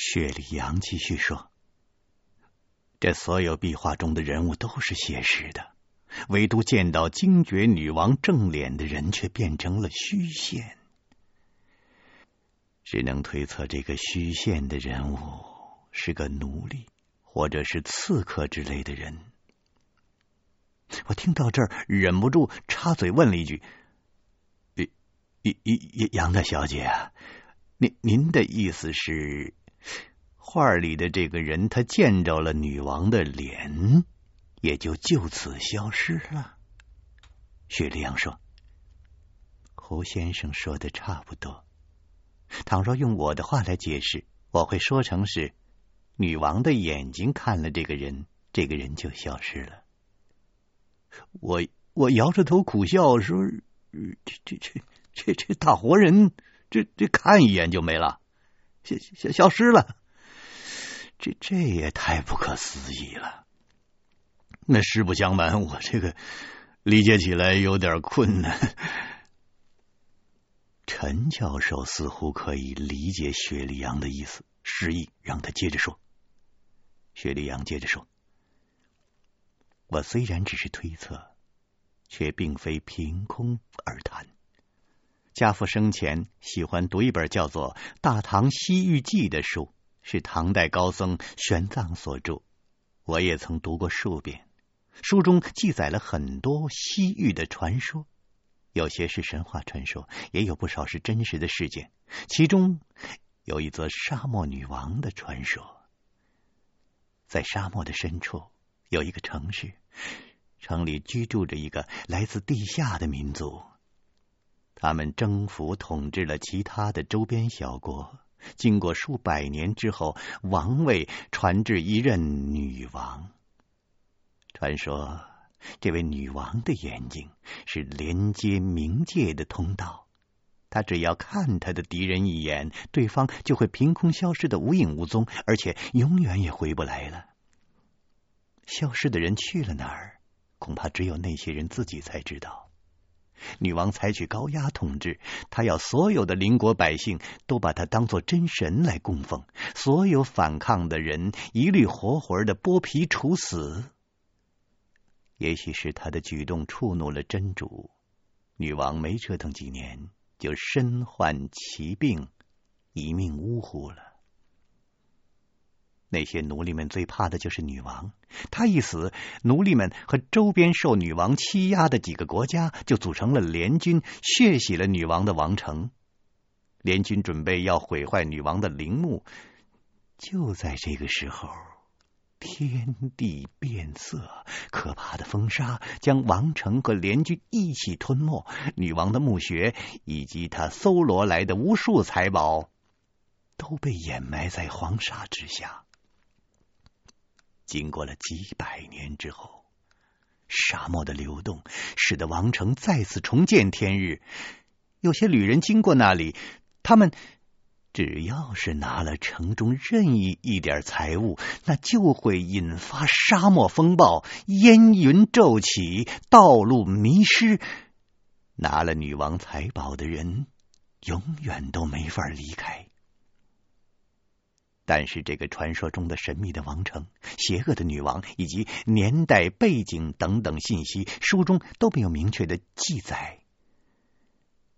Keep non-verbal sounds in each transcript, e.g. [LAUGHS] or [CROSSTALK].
薛礼阳继续说：“这所有壁画中的人物都是写实的，唯独见到精绝女王正脸的人却变成了虚线。只能推测，这个虚线的人物是个奴隶，或者是刺客之类的人。”我听到这儿，忍不住插嘴问了一句：“杨杨杨大小姐，您您的意思是？”画里的这个人，他见着了女王的脸，也就就此消失了。雪莉杨说：“胡先生说的差不多。倘若用我的话来解释，我会说成是女王的眼睛看了这个人，这个人就消失了。”我我摇着头苦笑说：“这这这这这大活人，这这看一眼就没了，消消消失了。”这这也太不可思议了。那实不相瞒，我这个理解起来有点困难。陈教授似乎可以理解薛礼阳的意思，示意让他接着说。薛礼阳接着说：“我虽然只是推测，却并非凭空而谈。家父生前喜欢读一本叫做《大唐西域记》的书。”是唐代高僧玄奘所著，我也曾读过数遍。书中记载了很多西域的传说，有些是神话传说，也有不少是真实的事件。其中有一则沙漠女王的传说，在沙漠的深处有一个城市，城里居住着一个来自地下的民族，他们征服统治了其他的周边小国。经过数百年之后，王位传至一任女王。传说这位女王的眼睛是连接冥界的通道，她只要看她的敌人一眼，对方就会凭空消失的无影无踪，而且永远也回不来了。消失的人去了哪儿？恐怕只有那些人自己才知道。女王采取高压统治，她要所有的邻国百姓都把她当作真神来供奉，所有反抗的人一律活活的剥皮处死。也许是她的举动触怒了真主，女王没折腾几年就身患奇病，一命呜呼了。那些奴隶们最怕的就是女王，她一死，奴隶们和周边受女王欺压的几个国家就组成了联军，血洗了女王的王城。联军准备要毁坏女王的陵墓，就在这个时候，天地变色，可怕的风沙将王城和联军一起吞没，女王的墓穴以及她搜罗来的无数财宝都被掩埋在黄沙之下。经过了几百年之后，沙漠的流动使得王城再次重见天日。有些旅人经过那里，他们只要是拿了城中任意一点财物，那就会引发沙漠风暴，烟云骤起，道路迷失。拿了女王财宝的人，永远都没法离开。但是，这个传说中的神秘的王城、邪恶的女王以及年代背景等等信息，书中都没有明确的记载。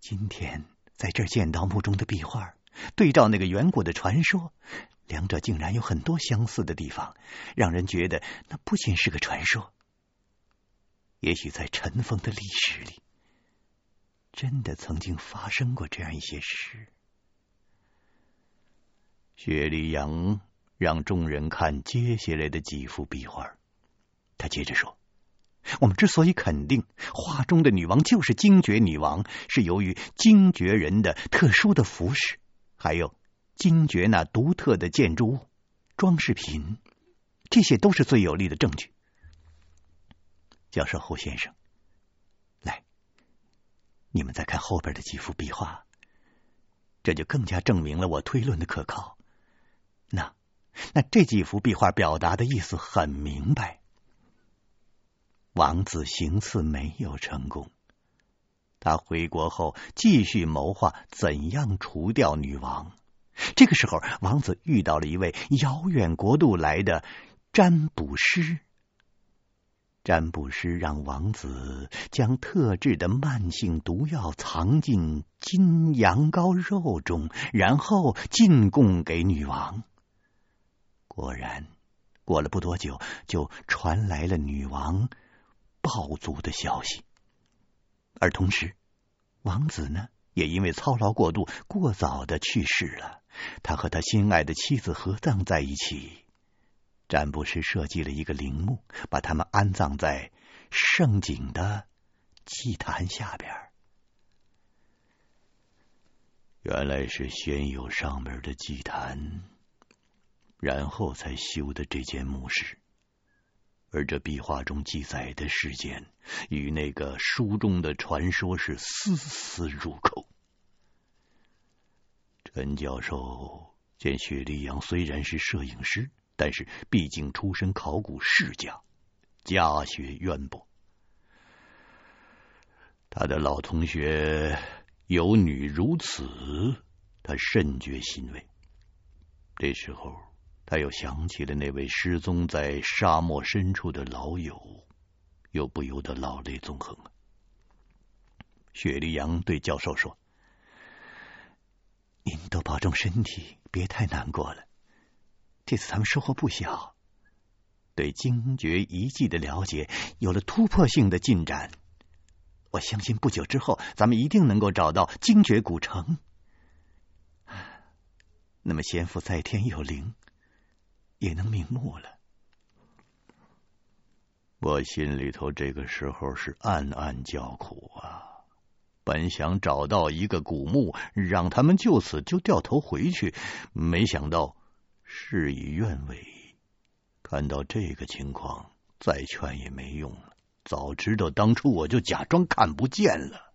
今天在这儿见到墓中的壁画，对照那个远古的传说，两者竟然有很多相似的地方，让人觉得那不仅是个传说。也许在尘封的历史里，真的曾经发生过这样一些事。雪莉杨让众人看接下来的几幅壁画，他接着说：“我们之所以肯定画中的女王就是精绝女王，是由于精绝人的特殊的服饰，还有精绝那独特的建筑物、装饰品，这些都是最有力的证据。”教授胡先生，来，你们再看后边的几幅壁画，这就更加证明了我推论的可靠。那，那这几幅壁画表达的意思很明白。王子行刺没有成功，他回国后继续谋划怎样除掉女王。这个时候，王子遇到了一位遥远国度来的占卜师。占卜师让王子将特制的慢性毒药藏进金羊羔肉中，然后进贡给女王。果然，过了不多久，就传来了女王暴卒的消息。而同时，王子呢，也因为操劳过度，过早的去世了。他和他心爱的妻子合葬在一起。占卜师设计了一个陵墓，把他们安葬在盛景的祭坛下边。原来是先有上面的祭坛，然后才修的这间墓室。而这壁画中记载的事件，与那个书中的传说是丝丝入扣。陈教授见雪莉杨虽然是摄影师。但是，毕竟出身考古世家，家学渊博，他的老同学有女如此，他甚觉欣慰。这时候，他又想起了那位失踪在沙漠深处的老友，又不由得老泪纵横。雪莉杨对教授说：“您多保重身体，别太难过了。”这次咱们收获不小，对精绝遗迹的了解有了突破性的进展。我相信不久之后，咱们一定能够找到精绝古城。[SIGHS] 那么，先父在天有灵，也能瞑目了。我心里头这个时候是暗暗叫苦啊！本想找到一个古墓，让他们就此就掉头回去，没想到。事与愿违，看到这个情况，再劝也没用了。早知道当初我就假装看不见了。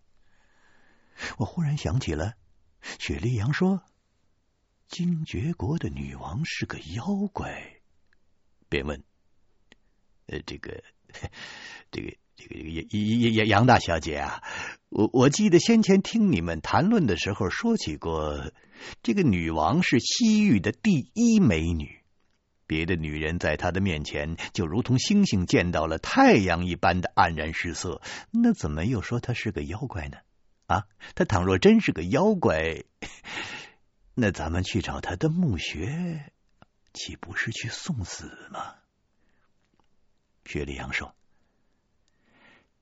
我忽然想起了雪莉杨说，精绝国的女王是个妖怪，便问：“呃，这个，[LAUGHS] 这个，这个杨杨杨杨大小姐啊，我我记得先前听你们谈论的时候说起过。”这个女王是西域的第一美女，别的女人在她的面前就如同星星见到了太阳一般的黯然失色。那怎么又说她是个妖怪呢？啊，她倘若真是个妖怪，那咱们去找他的墓穴，岂不是去送死吗？薛立阳说：“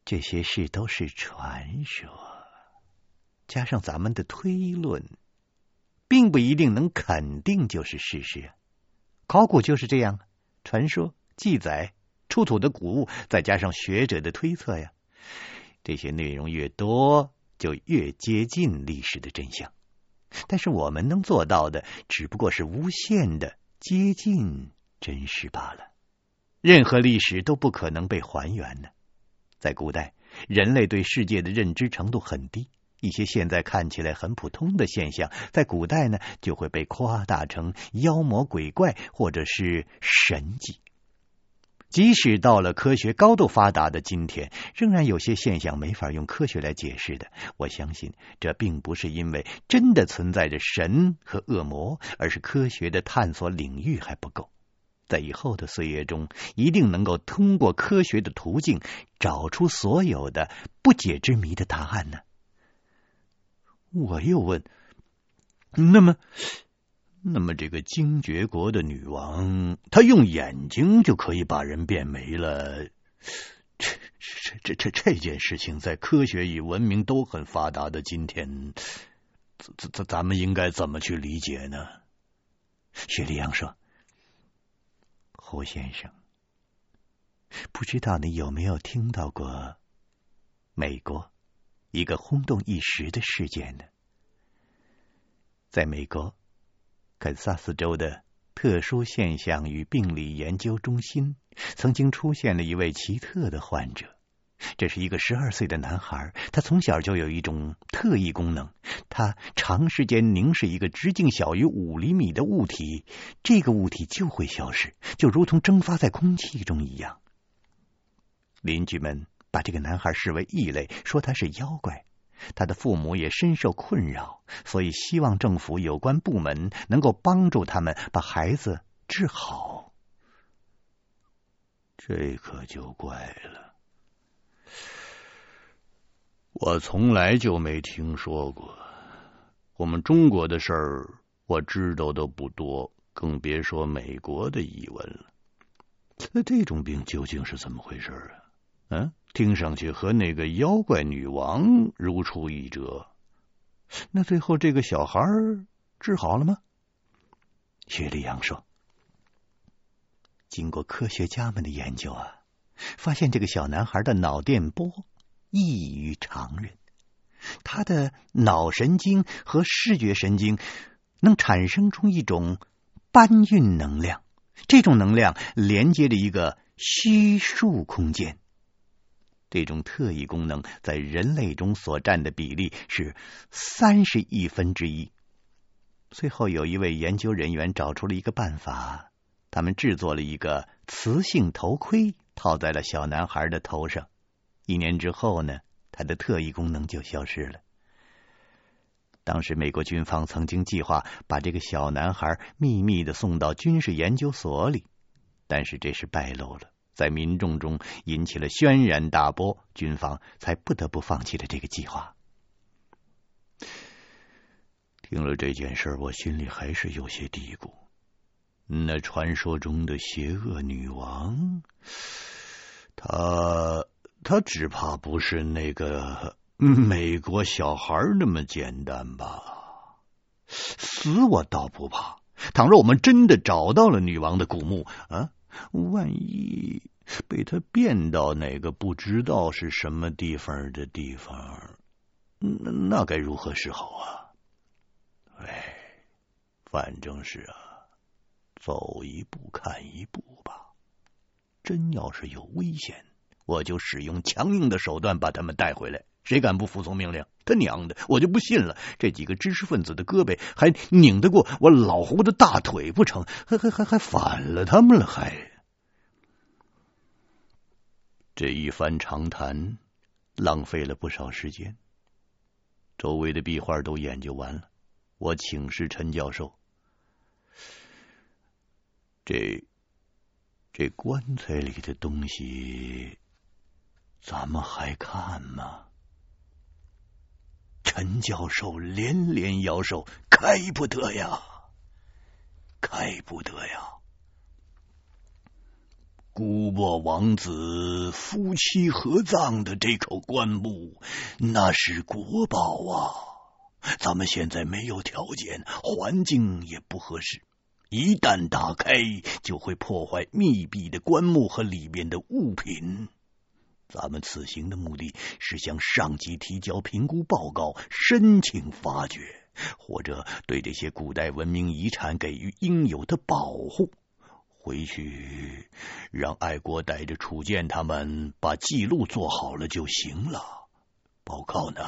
这些事都是传说，加上咱们的推论。”并不一定能肯定就是事实，考古就是这样，传说、记载、出土的古物，再加上学者的推测呀，这些内容越多，就越接近历史的真相。但是我们能做到的，只不过是无限的接近真实罢了。任何历史都不可能被还原呢。在古代，人类对世界的认知程度很低。一些现在看起来很普通的现象，在古代呢，就会被夸大成妖魔鬼怪或者是神迹。即使到了科学高度发达的今天，仍然有些现象没法用科学来解释的。我相信，这并不是因为真的存在着神和恶魔，而是科学的探索领域还不够。在以后的岁月中，一定能够通过科学的途径，找出所有的不解之谜的答案呢。我又问：“那么，那么这个精绝国的女王，她用眼睛就可以把人变没了？这、这、这、这这件事情，在科学与文明都很发达的今天，咱、咱、咱们应该怎么去理解呢？”雪莉杨说：“胡先生，不知道你有没有听到过美国？”一个轰动一时的事件呢，在美国肯萨斯州的特殊现象与病理研究中心，曾经出现了一位奇特的患者。这是一个十二岁的男孩，他从小就有一种特异功能，他长时间凝视一个直径小于五厘米的物体，这个物体就会消失，就如同蒸发在空气中一样。邻居们。把这个男孩视为异类，说他是妖怪。他的父母也深受困扰，所以希望政府有关部门能够帮助他们把孩子治好。这可就怪了，我从来就没听说过。我们中国的事儿，我知道的不多，更别说美国的疑问了。那这种病究竟是怎么回事啊？嗯，听上去和那个妖怪女王如出一辙。那最后这个小孩治好了吗？薛立阳说：“经过科学家们的研究啊，发现这个小男孩的脑电波异于常人，他的脑神经和视觉神经能产生出一种搬运能量，这种能量连接着一个虚数空间。”这种特异功能在人类中所占的比例是三十亿分之一。最后，有一位研究人员找出了一个办法，他们制作了一个磁性头盔，套在了小男孩的头上。一年之后呢，他的特异功能就消失了。当时，美国军方曾经计划把这个小男孩秘密的送到军事研究所里，但是这是败露了。在民众中引起了轩然大波，军方才不得不放弃了这个计划。听了这件事，我心里还是有些嘀咕。那传说中的邪恶女王，她她只怕不是那个 [LAUGHS] 美国小孩那么简单吧？死我倒不怕，倘若我们真的找到了女王的古墓啊！万一被他变到哪个不知道是什么地方的地方，那那该如何是好啊？哎，反正是啊，走一步看一步吧。真要是有危险，我就使用强硬的手段把他们带回来。谁敢不服从命令？他娘的，我就不信了！这几个知识分子的胳膊还拧得过我老胡的大腿不成？还还还还反了他们了？还这一番长谈，浪费了不少时间。周围的壁画都研究完了，我请示陈教授：“这这棺材里的东西，咱们还看吗？”陈教授连连摇手：“开不得呀，开不得呀！古柏王子夫妻合葬的这口棺木，那是国宝啊！咱们现在没有条件，环境也不合适，一旦打开，就会破坏密闭的棺木和里面的物品。”咱们此行的目的是向上级提交评估报告，申请发掘，或者对这些古代文明遗产给予应有的保护。回去让爱国带着楚健他们把记录做好了就行了。报告呢，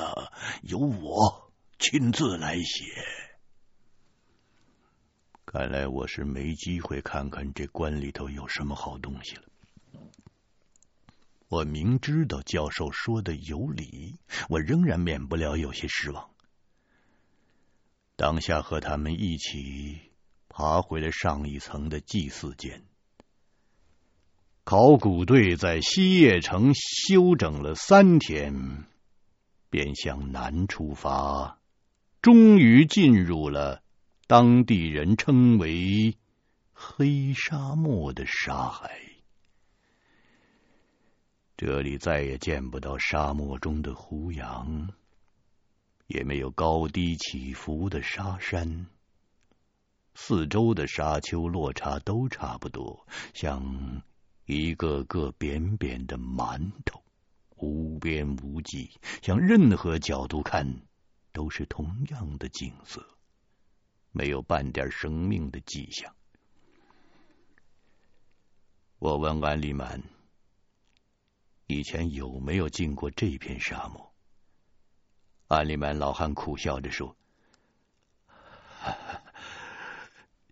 由我亲自来写。看来我是没机会看看这棺里头有什么好东西了。我明知道教授说的有理，我仍然免不了有些失望。当下和他们一起爬回了上一层的祭祀间。考古队在西叶城休整了三天，便向南出发，终于进入了当地人称为“黑沙漠”的沙海。这里再也见不到沙漠中的胡杨，也没有高低起伏的沙山，四周的沙丘落差都差不多，像一个个扁扁的馒头，无边无际，向任何角度看都是同样的景色，没有半点生命的迹象。我问安利曼。以前有没有进过这片沙漠？安里曼老汉苦笑着说：“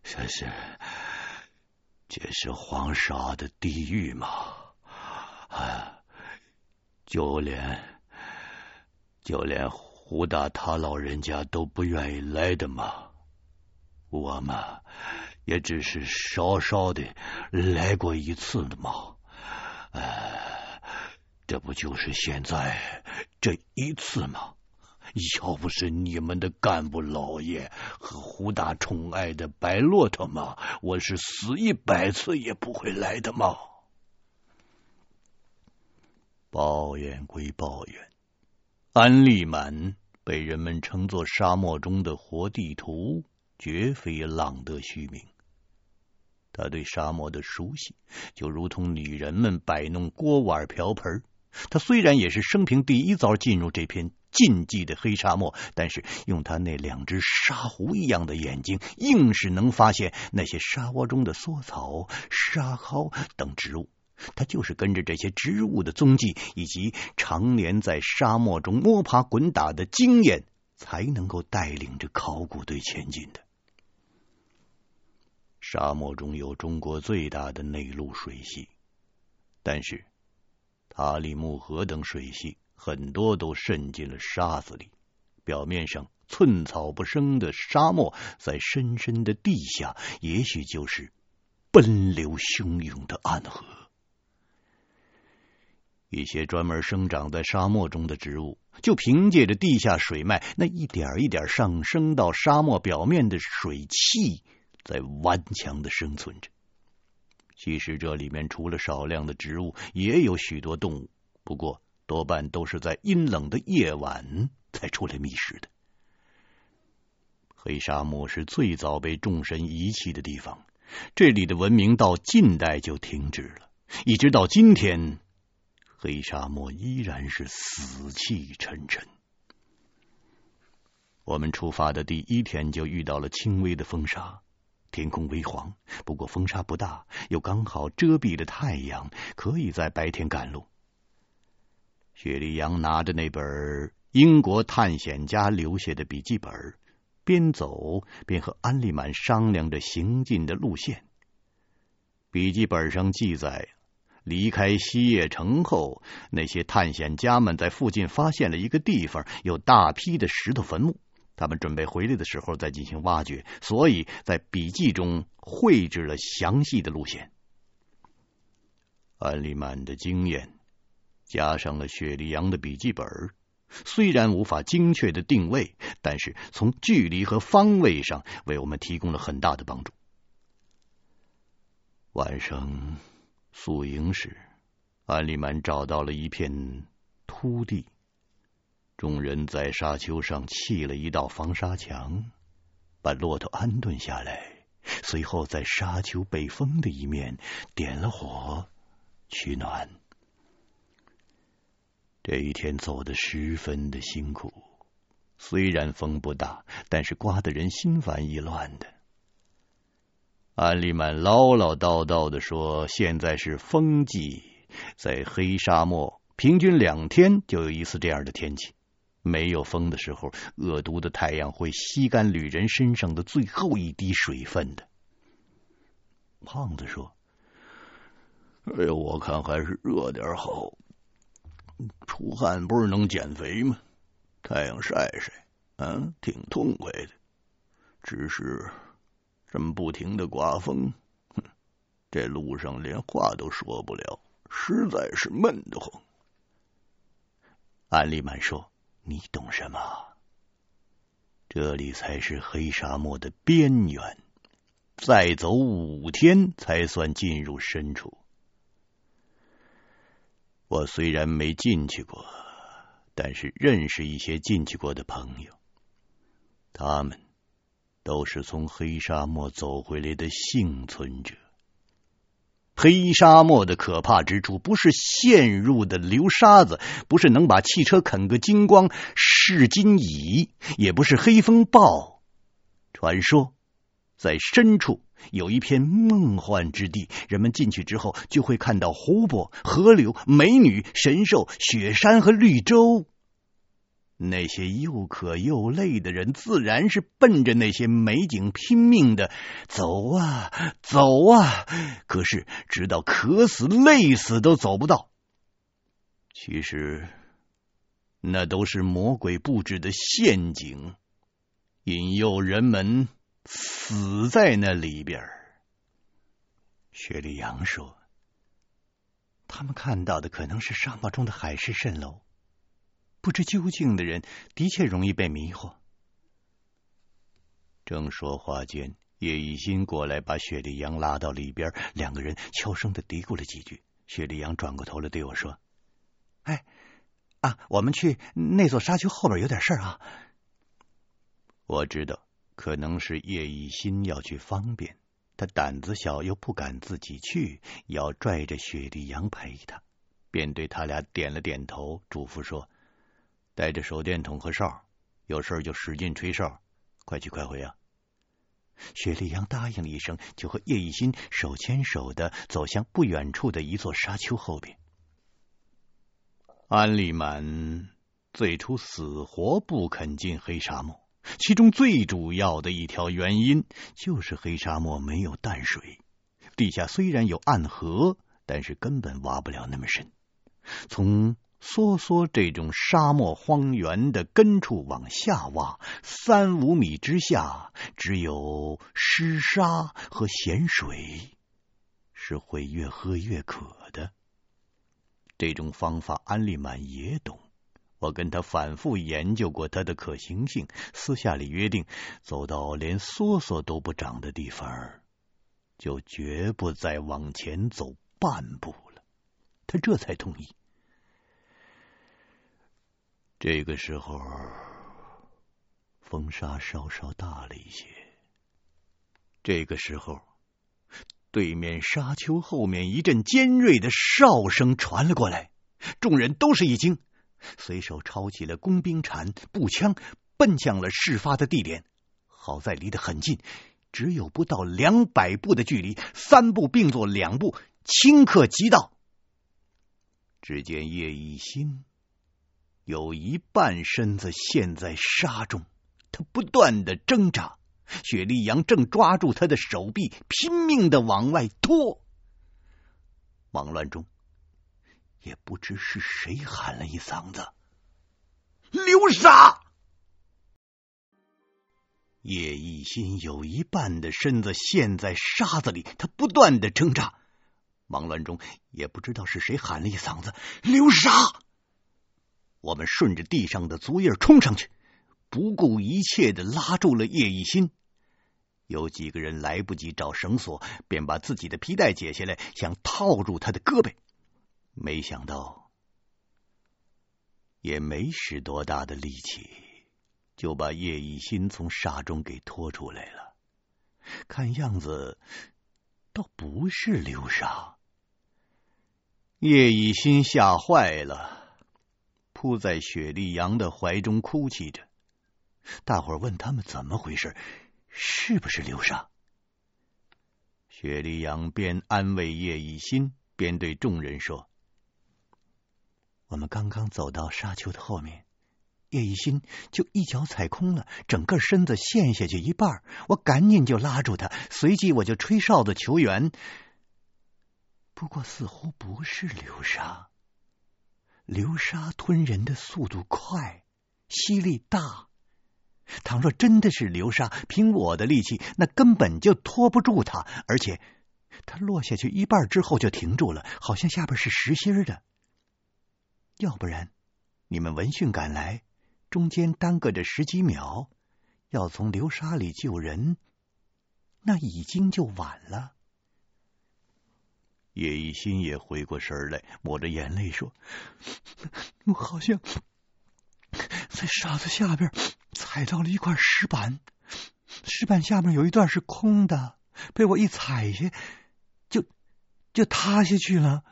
这是这是黄沙的地狱嘛？啊，就连就连胡大他老人家都不愿意来的嘛，我嘛也只是稍稍的来过一次的嘛，这不就是现在这一次吗？要不是你们的干部老爷和胡大宠爱的白骆驼吗，我是死一百次也不会来的嘛。抱怨归抱怨，安利满被人们称作沙漠中的活地图，绝非浪得虚名。他对沙漠的熟悉，就如同女人们摆弄锅碗瓢盆。他虽然也是生平第一遭进入这片禁忌的黑沙漠，但是用他那两只沙狐一样的眼睛，硬是能发现那些沙窝中的梭草、沙蒿等植物。他就是跟着这些植物的踪迹，以及常年在沙漠中摸爬滚打的经验，才能够带领着考古队前进的。沙漠中有中国最大的内陆水系，但是塔里木河等水系。很多都渗进了沙子里，表面上寸草不生的沙漠，在深深的地下，也许就是奔流汹涌的暗河。一些专门生长在沙漠中的植物，就凭借着地下水脉那一点一点上升到沙漠表面的水汽，在顽强的生存着。其实这里面除了少量的植物，也有许多动物，不过。多半都是在阴冷的夜晚才出来觅食的。黑沙漠是最早被众神遗弃的地方，这里的文明到近代就停止了，一直到今天，黑沙漠依然是死气沉沉。我们出发的第一天就遇到了轻微的风沙，天空微黄，不过风沙不大，又刚好遮蔽了太阳，可以在白天赶路。雪莉杨拿着那本英国探险家留下的笔记本，边走边和安利满商量着行进的路线。笔记本上记载，离开西叶城后，那些探险家们在附近发现了一个地方，有大批的石头坟墓。他们准备回来的时候再进行挖掘，所以在笔记中绘制了详细的路线。安利满的经验。加上了雪莉杨的笔记本，虽然无法精确的定位，但是从距离和方位上为我们提供了很大的帮助。晚上宿营时，安利满找到了一片秃地，众人在沙丘上砌了一道防沙墙，把骆驼安顿下来，随后在沙丘背风的一面点了火取暖。这一天走得十分的辛苦，虽然风不大，但是刮得人心烦意乱的。安利满唠唠叨叨的说：“现在是风季，在黑沙漠，平均两天就有一次这样的天气。没有风的时候，恶毒的太阳会吸干旅人身上的最后一滴水分的。”胖子说：“哎呦，我看还是热点好。”出汗不是能减肥吗？太阳晒晒，嗯，挺痛快的。只是这么不停的刮风，哼，这路上连话都说不了，实在是闷得慌。安利满说：“你懂什么？这里才是黑沙漠的边缘，再走五天才算进入深处。”我虽然没进去过，但是认识一些进去过的朋友，他们都是从黑沙漠走回来的幸存者。黑沙漠的可怕之处，不是陷入的流沙子，不是能把汽车啃个精光是金蚁，也不是黑风暴。传说在深处。有一片梦幻之地，人们进去之后就会看到湖泊、河流、美女、神兽、雪山和绿洲。那些又渴又累的人，自然是奔着那些美景拼命的走啊走啊，可是直到渴死、累死都走不到。其实，那都是魔鬼布置的陷阱，引诱人们死在那里边。雪莉杨说：“他们看到的可能是沙漠中的海市蜃楼，不知究竟的人的确容易被迷惑。”正说话间，叶一新过来把雪莉杨拉到里边，两个人悄声的嘀咕了几句。雪莉杨转过头来对我说：“哎，啊，我们去那座沙丘后边有点事啊。”我知道，可能是叶一新要去方便，他胆子小又不敢自己去，要拽着雪莉杨陪他，便对他俩点了点头，嘱咐说：“带着手电筒和哨，有事就使劲吹哨。”快去快回啊！雪莉杨答应了一声，就和叶一新手牵手的走向不远处的一座沙丘后边。安利满最初死活不肯进黑沙漠，其中最主要的一条原因就是黑沙漠没有淡水，地下虽然有暗河，但是根本挖不了那么深。从梭梭这种沙漠荒原的根处往下挖，三五米之下只有湿沙和咸水，是会越喝越渴的。这种方法安利满也懂，我跟他反复研究过它的可行性，私下里约定，走到连梭梭都不长的地方，就绝不再往前走半步了。他这才同意。这个时候，风沙稍稍大了一些。这个时候，对面沙丘后面一阵尖锐的哨声传了过来，众人都是一惊，随手抄起了工兵铲、步枪，奔向了事发的地点。好在离得很近，只有不到两百步的距离，三步并作两步，顷刻即到。只见叶一新。有一半身子陷在沙中，他不断的挣扎。雪莉杨正抓住他的手臂，拼命的往外拖。忙乱中，也不知是谁喊了一嗓子：“流沙！”叶一新有一半的身子陷在沙子里，他不断的挣扎。忙乱中，也不知道是谁喊了一嗓子：“流沙！”我们顺着地上的足印冲上去，不顾一切的拉住了叶一新。有几个人来不及找绳索，便把自己的皮带解下来，想套住他的胳膊。没想到，也没使多大的力气，就把叶一新从沙中给拖出来了。看样子，倒不是流沙。叶一新吓坏了。扑在雪莉杨的怀中哭泣着，大伙儿问他们怎么回事，是不是流沙？雪莉杨边安慰叶一新，边对众人说：“我们刚刚走到沙丘的后面，叶一新就一脚踩空了，整个身子陷下去一半，我赶紧就拉住他，随即我就吹哨子求援。不过似乎不是流沙。”流沙吞人的速度快，吸力大。倘若真的是流沙，凭我的力气，那根本就拖不住它。而且，它落下去一半之后就停住了，好像下边是实心的。要不然，你们闻讯赶来，中间耽搁着十几秒，要从流沙里救人，那已经就晚了。叶一心也回过神来，抹着眼泪说：“我好像在沙子下边踩到了一块石板，石板下面有一段是空的，被我一踩下，就就塌下去了。”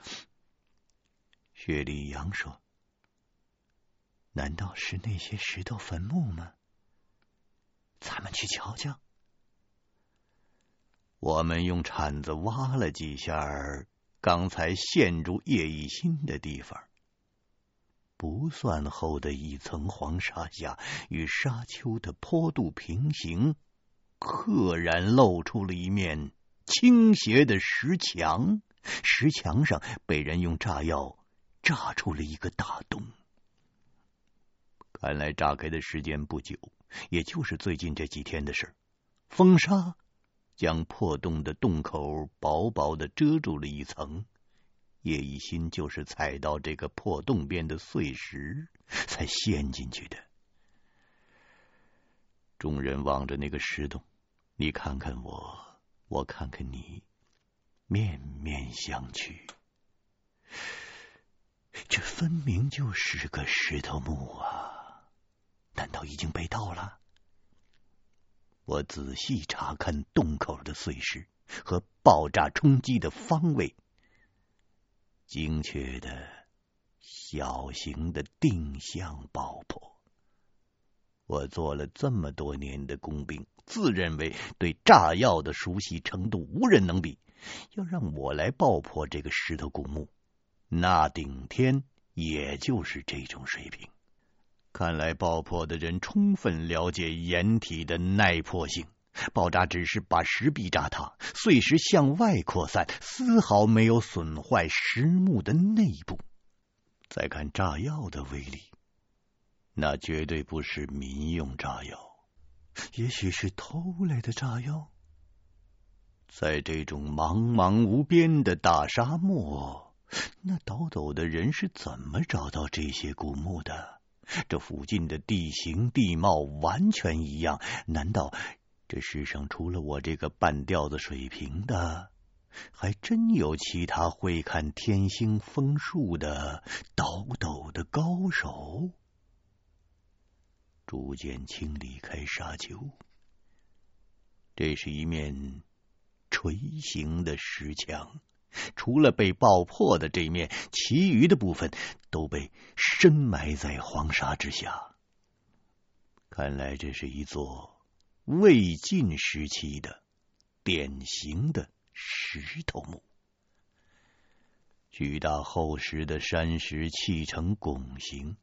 雪莉杨说：“难道是那些石头坟墓吗？咱们去瞧瞧。”我们用铲子挖了几下。刚才陷住叶一新的地方，不算厚的一层黄沙下，与沙丘的坡度平行，赫然露出了一面倾斜的石墙。石墙上被人用炸药炸出了一个大洞。看来炸开的时间不久，也就是最近这几天的事。风沙将破洞的洞口薄薄的遮住了一层。叶一心就是踩到这个破洞边的碎石，才陷进去的。众人望着那个石洞，你看看我，我看看你，面面相觑。这分明就是个石头墓啊！难道已经被盗了？我仔细查看洞口的碎石和爆炸冲击的方位，精确的小型的定向爆破。我做了这么多年的工兵，自认为对炸药的熟悉程度无人能比。要让我来爆破这个石头古墓，那顶天也就是这种水平。看来爆破的人充分了解掩体的耐破性，爆炸只是把石壁炸塌，碎石向外扩散，丝毫没有损坏石墓的内部。再看炸药的威力，那绝对不是民用炸药，也许是偷来的炸药。在这种茫茫无边的大沙漠，那倒斗的人是怎么找到这些古墓的？这附近的地形地貌完全一样，难道这世上除了我这个半吊子水平的，还真有其他会看天星风数的倒斗的高手？逐渐清理开沙丘，这是一面。锤形的石墙，除了被爆破的这面，其余的部分都被深埋在黄沙之下。看来这是一座魏晋时期的典型的石头墓。巨大厚实的山石砌成拱形，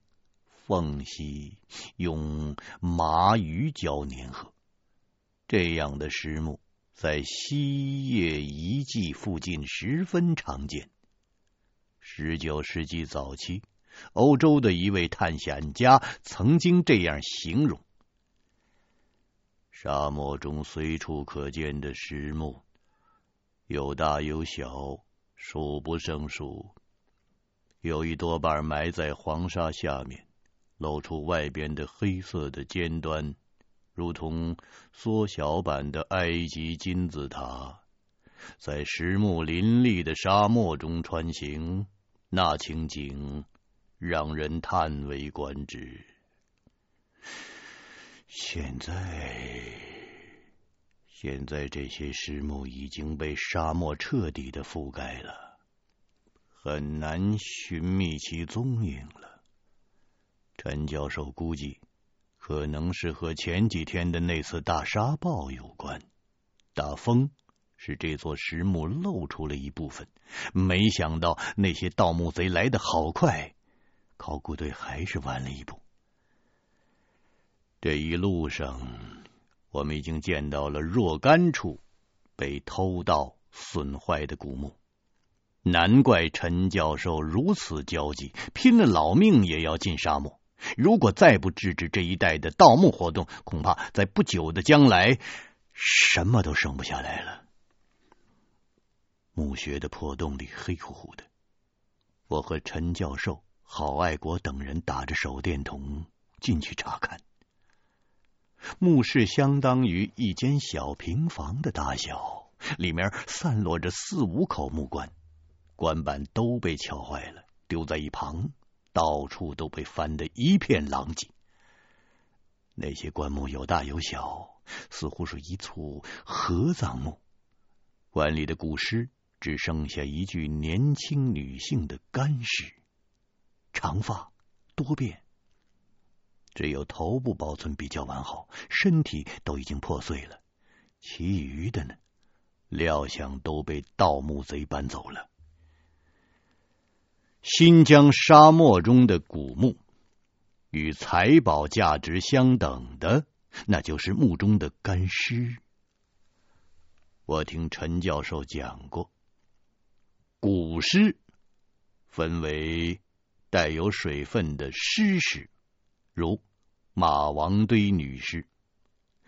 缝隙用麻鱼胶粘合，这样的石墓。在西叶遗迹附近十分常见。十九世纪早期，欧洲的一位探险家曾经这样形容：沙漠中随处可见的石墓，有大有小，数不胜数。有一多半埋在黄沙下面，露出外边的黑色的尖端。如同缩小版的埃及金字塔，在石木林立的沙漠中穿行，那情景让人叹为观止。现在，现在这些石木已经被沙漠彻底的覆盖了，很难寻觅其踪影了。陈教授估计。可能是和前几天的那次大沙暴有关。大风使这座石墓露出了一部分，没想到那些盗墓贼来得好快，考古队还是晚了一步。这一路上，我们已经见到了若干处被偷盗损坏的古墓，难怪陈教授如此焦急，拼了老命也要进沙漠。如果再不制止这一带的盗墓活动，恐怕在不久的将来，什么都剩不下来了。墓穴的破洞里黑乎乎的，我和陈教授、郝爱国等人打着手电筒进去查看。墓室相当于一间小平房的大小，里面散落着四五口木棺，棺板都被撬坏了，丢在一旁。到处都被翻得一片狼藉。那些棺木有大有小，似乎是一簇合葬墓。棺里的古尸只剩下一具年轻女性的干尸，长发多变，只有头部保存比较完好，身体都已经破碎了。其余的呢，料想都被盗墓贼搬走了。新疆沙漠中的古墓，与财宝价值相等的，那就是墓中的干尸。我听陈教授讲过，古尸分为带有水分的湿尸，如马王堆女尸，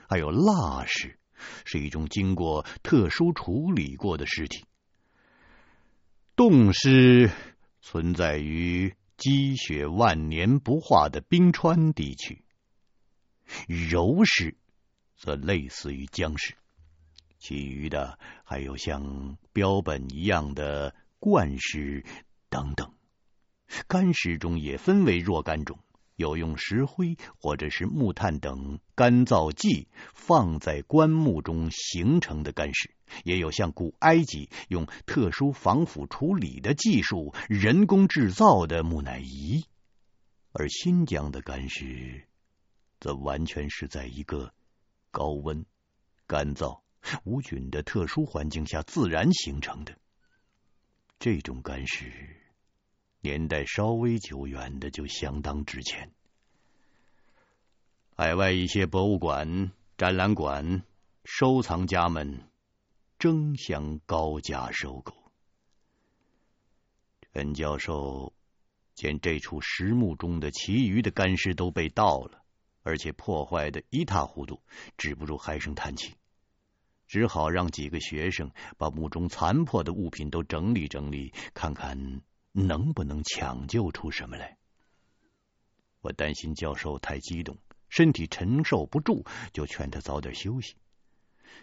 还有蜡尸，是一种经过特殊处理过的尸体。冻尸存在于积雪万年不化的冰川地区，柔石则类似于僵尸。其余的还有像标本一样的灌石等等。干尸中也分为若干种，有用石灰或者是木炭等干燥剂放在棺木中形成的干尸，也有像古埃及用特殊防腐处理的技术人工制造的木乃伊，而新疆的干尸则完全是在一个高温、干燥。无菌的特殊环境下自然形成的这种干尸，年代稍微久远的就相当值钱。海外一些博物馆、展览馆、收藏家们争相高价收购。陈教授见这处石墓中的其余的干尸都被盗了，而且破坏的一塌糊涂，止不住唉声叹气。只好让几个学生把墓中残破的物品都整理整理，看看能不能抢救出什么来。我担心教授太激动，身体承受不住，就劝他早点休息。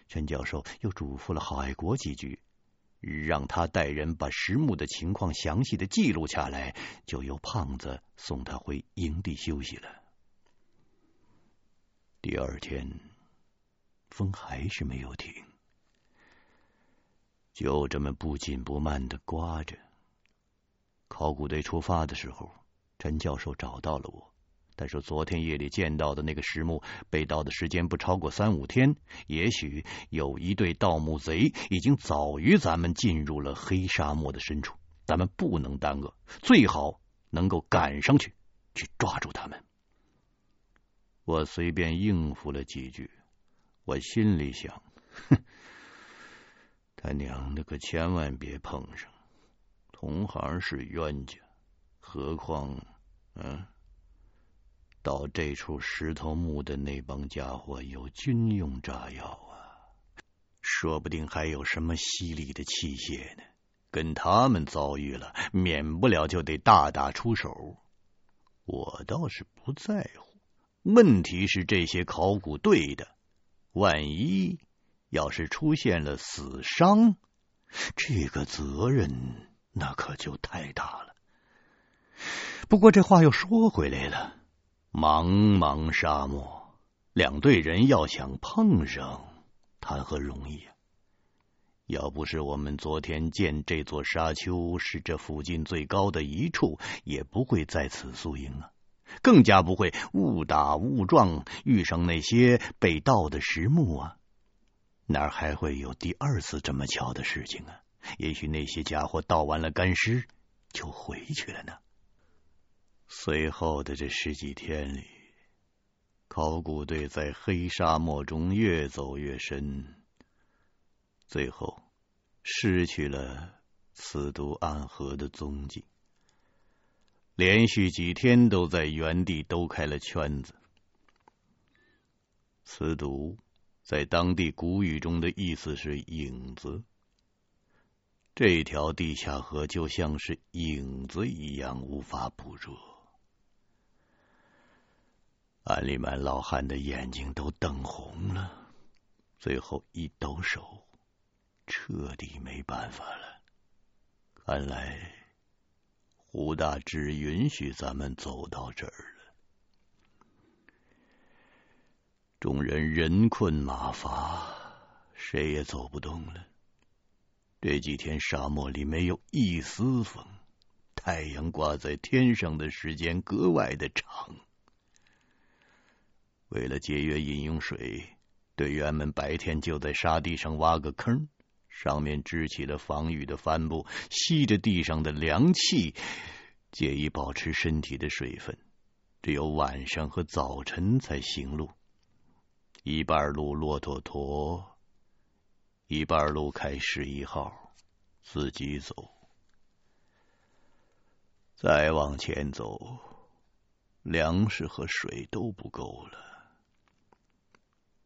陈教授又嘱咐了郝爱国几句，让他带人把石墓的情况详细的记录下来，就由胖子送他回营地休息了。第二天。风还是没有停，就这么不紧不慢的刮着。考古队出发的时候，陈教授找到了我。他说：“昨天夜里见到的那个石墓被盗的时间不超过三五天，也许有一队盗墓贼已经早于咱们进入了黑沙漠的深处，咱们不能耽搁，最好能够赶上去，去抓住他们。”我随便应付了几句。我心里想，哼，他娘的，可千万别碰上！同行是冤家，何况，嗯，到这处石头墓的那帮家伙有军用炸药啊，说不定还有什么犀利的器械呢。跟他们遭遇了，免不了就得大打出手。我倒是不在乎，问题是这些考古队的。万一要是出现了死伤，这个责任那可就太大了。不过这话又说回来了，茫茫沙漠，两队人要想碰上，谈何容易啊！要不是我们昨天见这座沙丘是这附近最高的一处，也不会在此宿营啊。更加不会误打误撞遇上那些被盗的石墓啊！哪还会有第二次这么巧的事情啊？也许那些家伙盗完了干尸就回去了呢。随后的这十几天里，考古队在黑沙漠中越走越深，最后失去了此渡暗河的踪迹。连续几天都在原地兜开了圈子。此毒在当地古语中的意思是影子。这条地下河就像是影子一样无法捕捉。安利曼老汉的眼睛都瞪红了，最后一抖手，彻底没办法了。看来。胡大只允许咱们走到这儿了。众人人困马乏，谁也走不动了。这几天沙漠里没有一丝风，太阳挂在天上的时间格外的长。为了节约饮用水，队员们白天就在沙地上挖个坑。上面支起了防雨的帆布，吸着地上的凉气，借以保持身体的水分。只有晚上和早晨才行路，一半路骆驼驮，一半路开十一号，自己走。再往前走，粮食和水都不够了。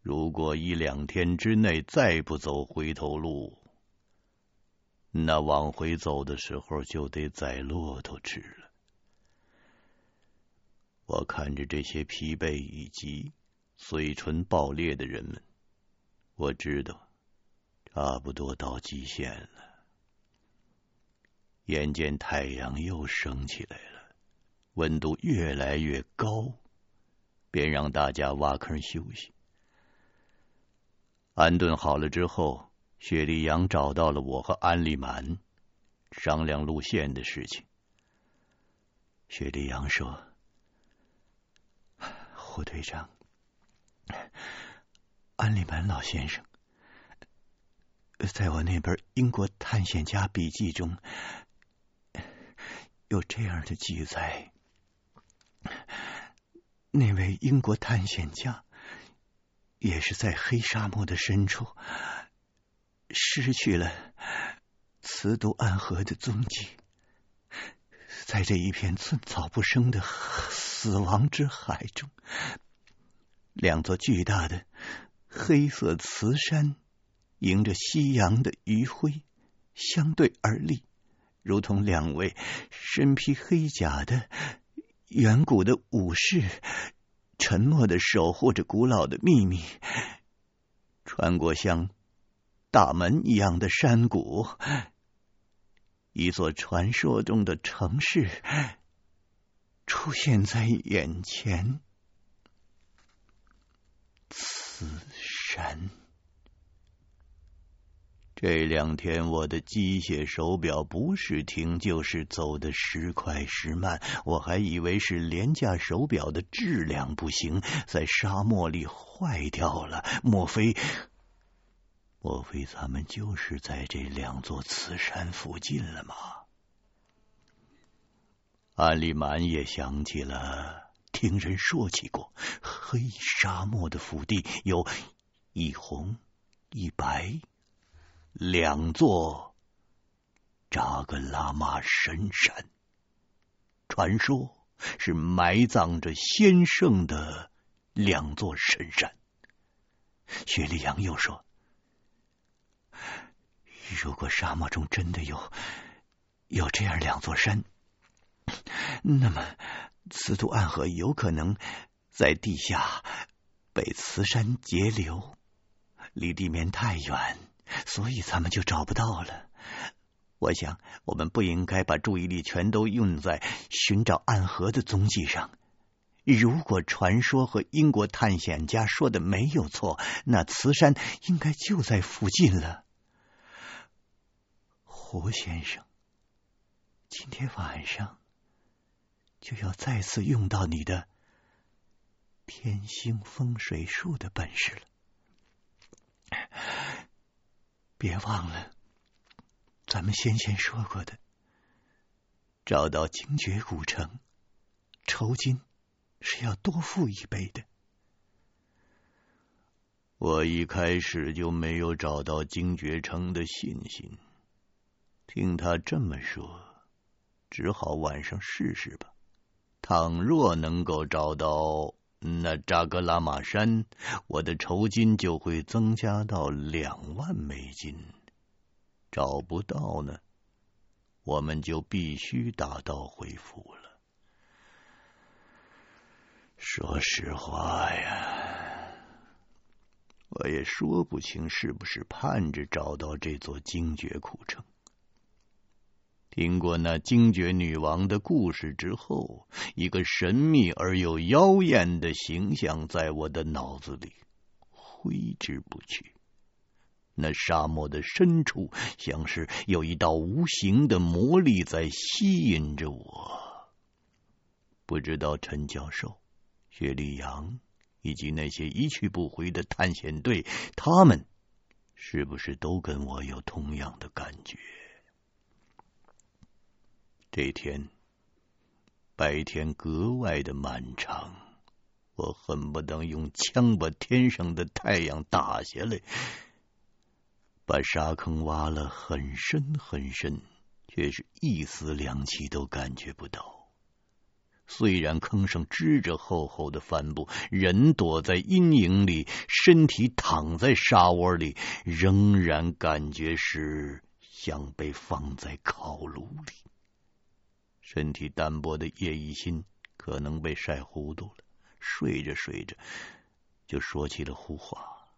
如果一两天之内再不走回头路，那往回走的时候就得宰骆驼吃了。我看着这些疲惫以及嘴唇爆裂的人们，我知道差不多到极限了。眼见太阳又升起来了，温度越来越高，便让大家挖坑休息。安顿好了之后，雪莉杨找到了我和安利满，商量路线的事情。雪莉杨说：“胡队长，安利满老先生，在我那本英国探险家笔记中有这样的记载：那位英国探险家。”也是在黑沙漠的深处失去了慈都暗河的踪迹，在这一片寸草不生的死亡之海中，两座巨大的黑色磁山迎着夕阳的余晖相对而立，如同两位身披黑甲的远古的武士。沉默的守护着古老的秘密，穿过像大门一样的山谷，一座传说中的城市出现在眼前。此山。这两天，我的机械手表不是停就是走的时快时慢，我还以为是廉价手表的质量不行，在沙漠里坏掉了。莫非，莫非咱们就是在这两座磁山附近了吗？安利满也想起了，听人说起过，黑沙漠的腹地有一红一白。两座扎格拉玛神山，传说是埋葬着先圣的两座神山。雪莉杨又说：“如果沙漠中真的有有这样两座山，那么慈都暗河有可能在地下被磁山截流，离地面太远。”所以咱们就找不到了。我想，我们不应该把注意力全都用在寻找暗河的踪迹上。如果传说和英国探险家说的没有错，那磁山应该就在附近了。胡先生，今天晚上就要再次用到你的天星风水术的本事了。别忘了，咱们先前说过的，找到精绝古城，酬金是要多付一倍的。我一开始就没有找到精绝城的信心，听他这么说，只好晚上试试吧。倘若能够找到。那扎格拉玛山，我的酬金就会增加到两万美金。找不到呢，我们就必须打道回府了。说实话呀，我也说不清是不是盼着找到这座精绝古城。听过那精绝女王的故事之后，一个神秘而又妖艳的形象在我的脑子里挥之不去。那沙漠的深处，像是有一道无形的魔力在吸引着我。不知道陈教授、雪莉杨以及那些一去不回的探险队，他们是不是都跟我有同样的感觉？这天白天格外的漫长，我恨不得用枪把天上的太阳打下来。把沙坑挖了很深很深，却是一丝凉气都感觉不到。虽然坑上支着厚厚的帆布，人躲在阴影里，身体躺在沙窝里，仍然感觉是像被放在烤炉里。身体单薄的叶一新可能被晒糊涂了，睡着睡着就说起了胡话。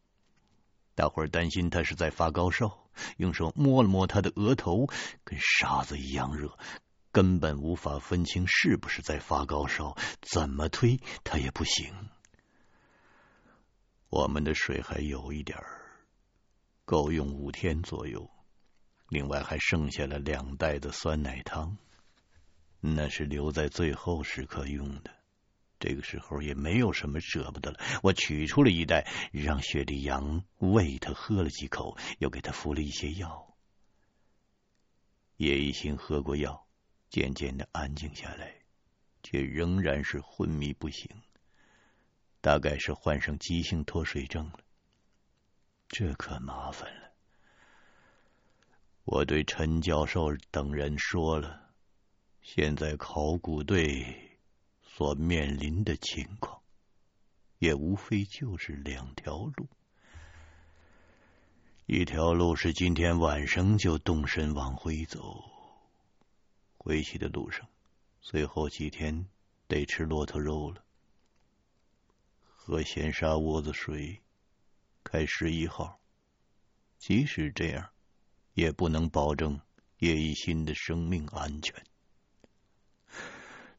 大伙儿担心他是在发高烧，用手摸了摸他的额头，跟沙子一样热。根本无法分清是不是在发高烧，怎么推他也不行。我们的水还有一点儿，够用五天左右。另外还剩下了两袋的酸奶汤，那是留在最后时刻用的。这个时候也没有什么舍不得了，我取出了一袋，让雪莉杨喂他喝了几口，又给他服了一些药。叶一新喝过药。渐渐的安静下来，却仍然是昏迷不醒，大概是患上急性脱水症了。这可麻烦了。我对陈教授等人说了，现在考古队所面临的情况，也无非就是两条路：一条路是今天晚上就动身往回走。回去的路上，最后几天得吃骆驼肉了，喝咸沙窝子水，开十一号。即使这样，也不能保证叶一新的生命安全。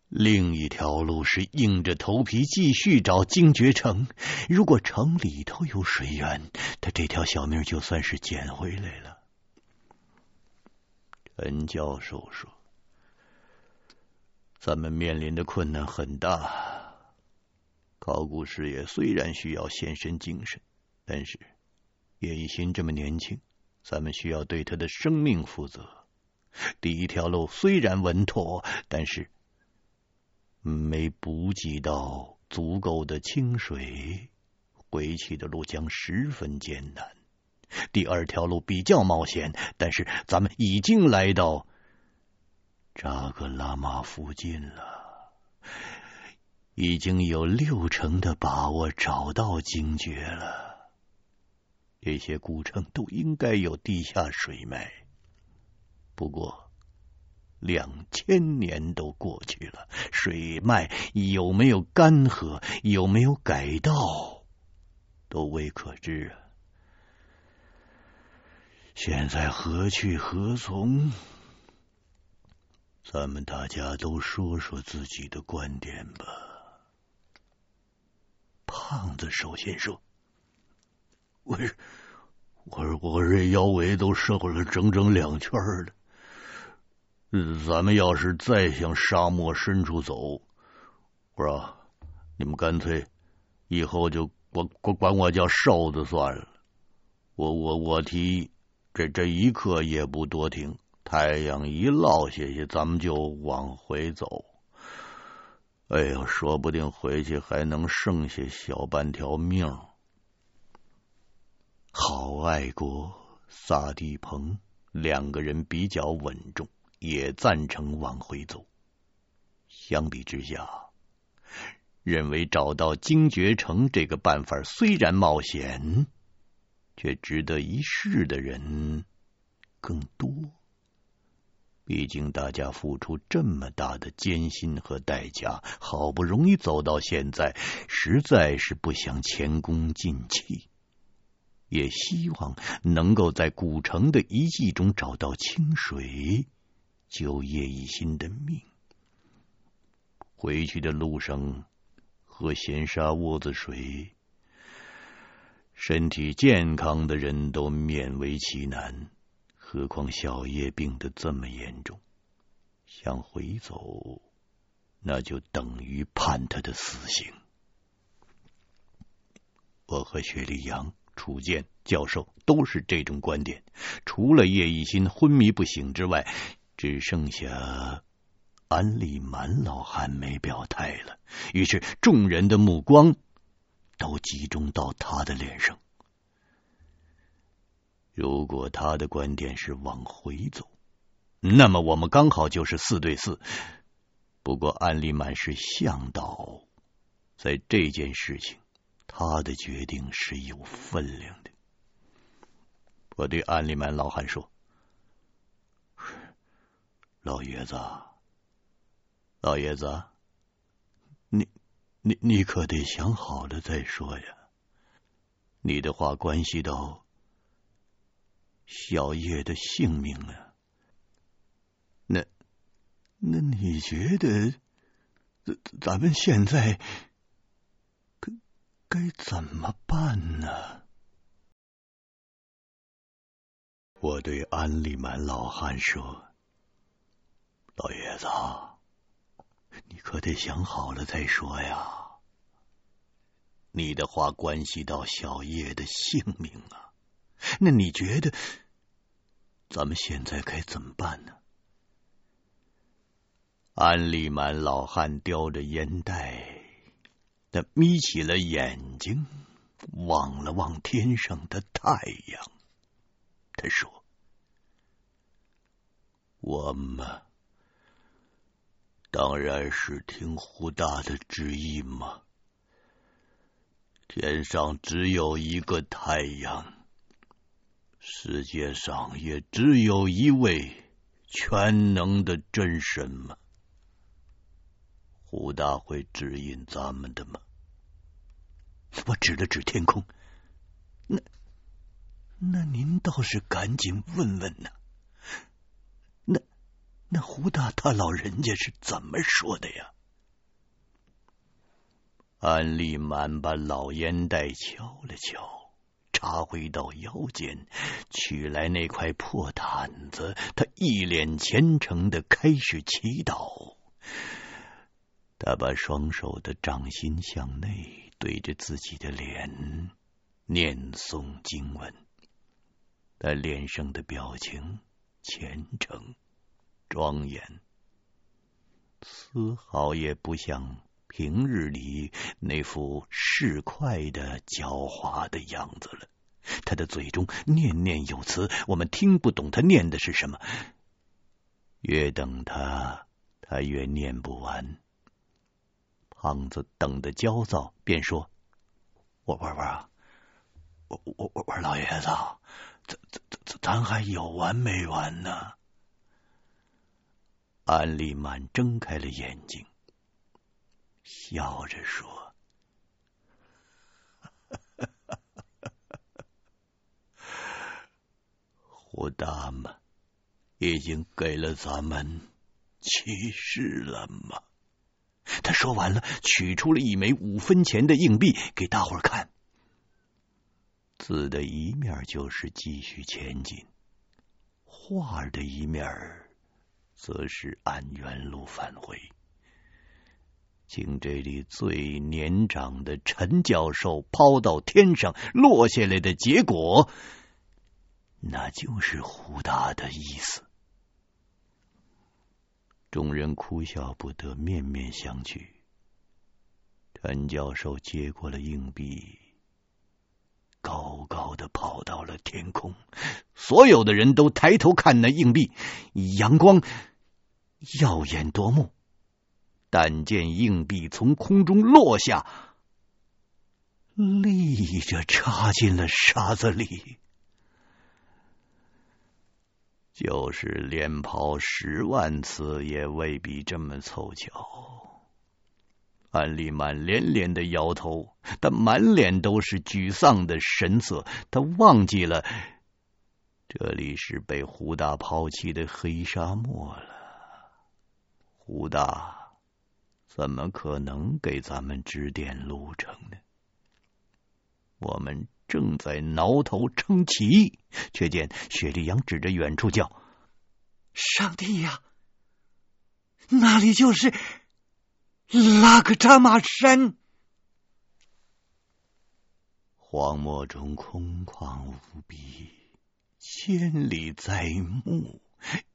另一条路是硬着头皮继续找精绝城。如果城里头有水源，他这条小命就算是捡回来了。陈教授说。咱们面临的困难很大，考古事业虽然需要献身精神，但是叶一新这么年轻，咱们需要对他的生命负责。第一条路虽然稳妥，但是没补给到足够的清水，回去的路将十分艰难。第二条路比较冒险，但是咱们已经来到。扎格拉玛附近了，已经有六成的把握找到精绝了。这些古城都应该有地下水脉，不过两千年都过去了，水脉有没有干涸，有没有改道，都未可知啊。现在何去何从？咱们大家都说说自己的观点吧。胖子首先说：“我我我这腰围都瘦了整整两圈了。咱们要是再向沙漠深处走，我说你们干脆以后就管管管我叫瘦子算了。我我我提议，这这一刻也不多停。”太阳一落下去，咱们就往回走。哎呦，说不定回去还能剩下小半条命。郝爱国、萨地鹏两个人比较稳重，也赞成往回走。相比之下，认为找到精绝城这个办法虽然冒险，却值得一试的人更多。毕竟大家付出这么大的艰辛和代价，好不容易走到现在，实在是不想前功尽弃。也希望能够在古城的遗迹中找到清水，救叶一新的命。回去的路上喝咸沙窝子水，身体健康的人都勉为其难。何况小叶病得这么严重，想回走，那就等于判他的死刑。我和雪莉杨、楚健教授都是这种观点，除了叶一新昏迷不醒之外，只剩下安利满老汉没表态了。于是众人的目光都集中到他的脸上。如果他的观点是往回走，那么我们刚好就是四对四。不过安利满是向导，在这件事情，他的决定是有分量的。我对安利满老汉说：“老爷子，老爷子，你你你可得想好了再说呀！你的话关系到小叶的性命啊！那那你觉得，咱咱们现在该该怎么办呢？”我对安利满老汉说：“老爷子，你可得想好了再说呀！你的话关系到小叶的性命啊！那你觉得，咱们现在该怎么办呢？”安利满老汉叼着烟袋，他眯起了眼睛，望了望天上的太阳。他说：“我们当然是听胡大的旨意嘛。天上只有一个太阳，世界上也只有一位全能的真神嘛。胡大会指引咱们的吗？”我指了指天空，那。那您倒是赶紧问问呢？那胡大他老人家是怎么说的呀？安利满把老烟袋敲了敲，插回到腰间，取来那块破毯子，他一脸虔诚的开始祈祷。他把双手的掌心向内，对着自己的脸念诵经文。他脸上的表情虔诚庄严，丝毫也不像平日里那副市侩的狡猾的样子了。他的嘴中念念有词，我们听不懂他念的是什么。越等他，他越念不完。胖子等得焦躁，便说：“我玩玩啊，我我我我老爷子。”咱咱咱咱还有完没完呢？安利满睁开了眼睛，笑着说：“ [LAUGHS] 胡大嘛，已经给了咱们启示了吗？”他说完了，取出了一枚五分钱的硬币给大伙儿看。字的一面就是继续前进，画的一面则是按原路返回。经这里最年长的陈教授抛到天上落下来的结果，那就是胡大的意思。众人哭笑不得，面面相觑。陈教授接过了硬币。高高的跑到了天空，所有的人都抬头看那硬币，阳光耀眼夺目。但见硬币从空中落下，立着插进了沙子里，就是连跑十万次也未必这么凑巧。安利满连连的摇头，他满脸都是沮丧的神色。他忘记了，这里是被胡大抛弃的黑沙漠了。胡大怎么可能给咱们指点路程呢？我们正在挠头称奇，却见雪莉杨指着远处叫：“上帝呀，那里就是。”拉克扎玛山，荒漠中空旷无比，千里在目。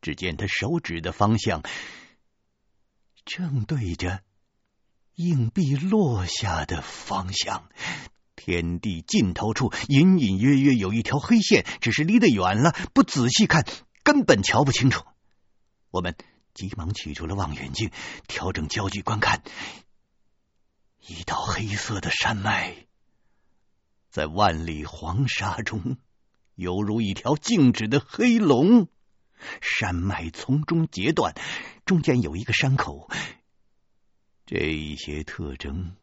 只见他手指的方向，正对着硬币落下的方向。天地尽头处，隐隐约约有一条黑线，只是离得远了，不仔细看，根本瞧不清楚。我们急忙取出了望远镜，调整焦距观看，一道黑色的山脉，在万里黄沙中，犹如一条静止的黑龙。山脉从中截断，中间有一个山口。这一些特征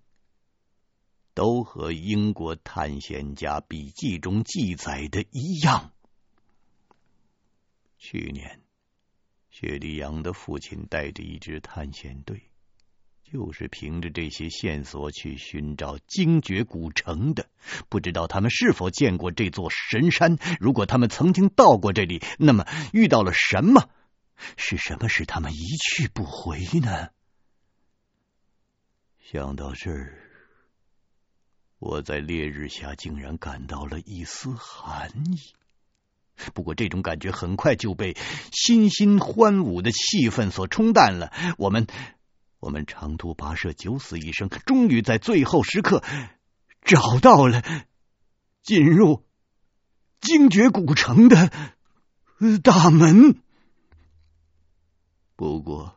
都和英国探险家笔记中记载的一样。去年，雪莉杨的父亲带着一支探险队，就是凭着这些线索去寻找精绝古城的。不知道他们是否见过这座神山？如果他们曾经到过这里，那么遇到了什么？是什么使他们一去不回呢？想到这儿，我在烈日下竟然感到了一丝寒意。不过，这种感觉很快就被欣欣欢舞的气氛所冲淡了。我们，我们长途跋涉九死一生，终于在最后时刻找到了进入精绝古城的大门。不过。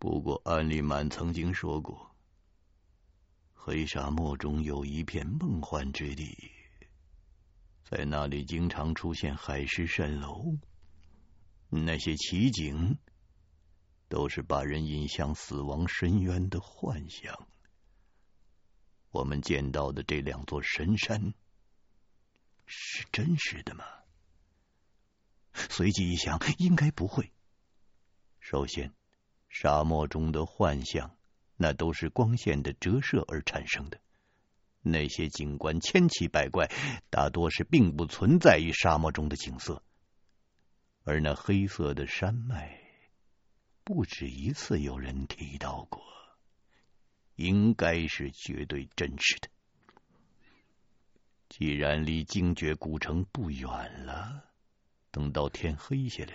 不过，安利曼曾经说过，黑沙漠中有一片梦幻之地，在那里经常出现海市蜃楼，那些奇景都是把人引向死亡深渊的幻想。我们见到的这两座神山是真实的吗？随即一想，应该不会。首先。沙漠中的幻象，那都是光线的折射而产生的。那些景观千奇百怪，大多是并不存在于沙漠中的景色。而那黑色的山脉，不止一次有人提到过，应该是绝对真实的。既然离精绝古城不远了，等到天黑下来，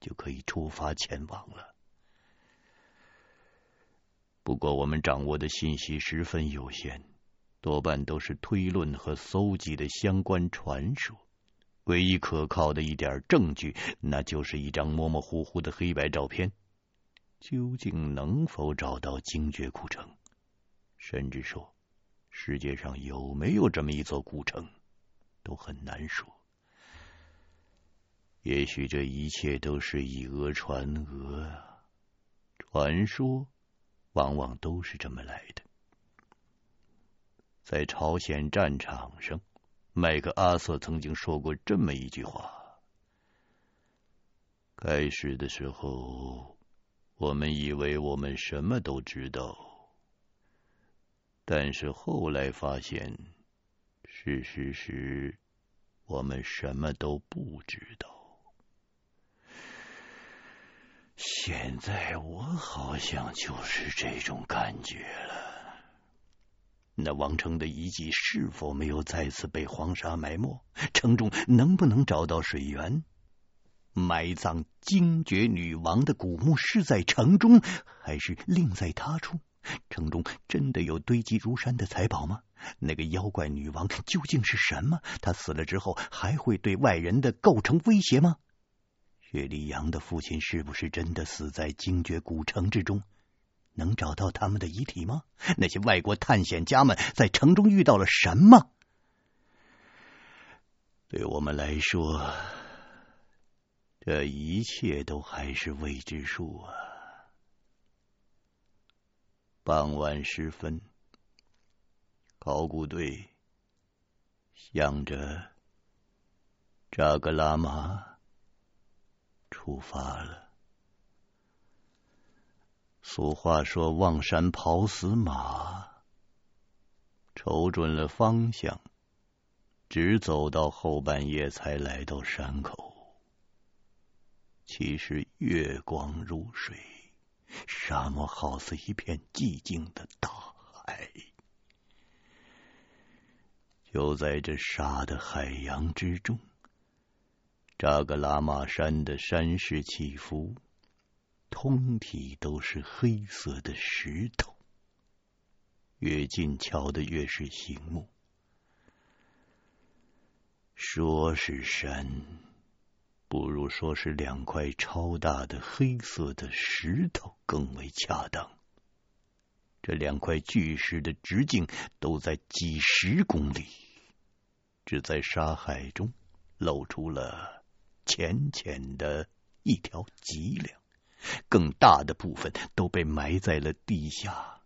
就可以出发前往了。不过，我们掌握的信息十分有限，多半都是推论和搜集的相关传说。唯一可靠的一点证据，那就是一张模模糊糊的黑白照片。究竟能否找到精绝古城，甚至说世界上有没有这么一座古城，都很难说。也许这一切都是以讹传讹啊，传说。往往都是这么来的。在朝鲜战场上，麦克阿瑟曾经说过这么一句话：“开始的时候，我们以为我们什么都知道，但是后来发现，事实是我们什么都不知道。”现在我好像就是这种感觉了。那王城的遗迹是否没有再次被黄沙埋没？城中能不能找到水源？埋葬精绝女王的古墓是在城中，还是另在他处？城中真的有堆积如山的财宝吗？那个妖怪女王究竟是什么？她死了之后还会对外人的构成威胁吗？雪莉杨的父亲是不是真的死在精绝古城之中？能找到他们的遗体吗？那些外国探险家们在城中遇到了什么？对我们来说，这一切都还是未知数啊！傍晚时分，考古队向着扎格拉玛。出发了。俗话说：“望山跑死马。”瞅准了方向，直走到后半夜才来到山口。其实月光如水，沙漠好似一片寂静的大海。就在这沙的海洋之中。扎格拉玛山的山势起伏，通体都是黑色的石头。越近瞧的越是醒目。说是山，不如说是两块超大的黑色的石头更为恰当。这两块巨石的直径都在几十公里，只在沙海中露出了浅浅的一条脊梁，更大的部分都被埋在了地下。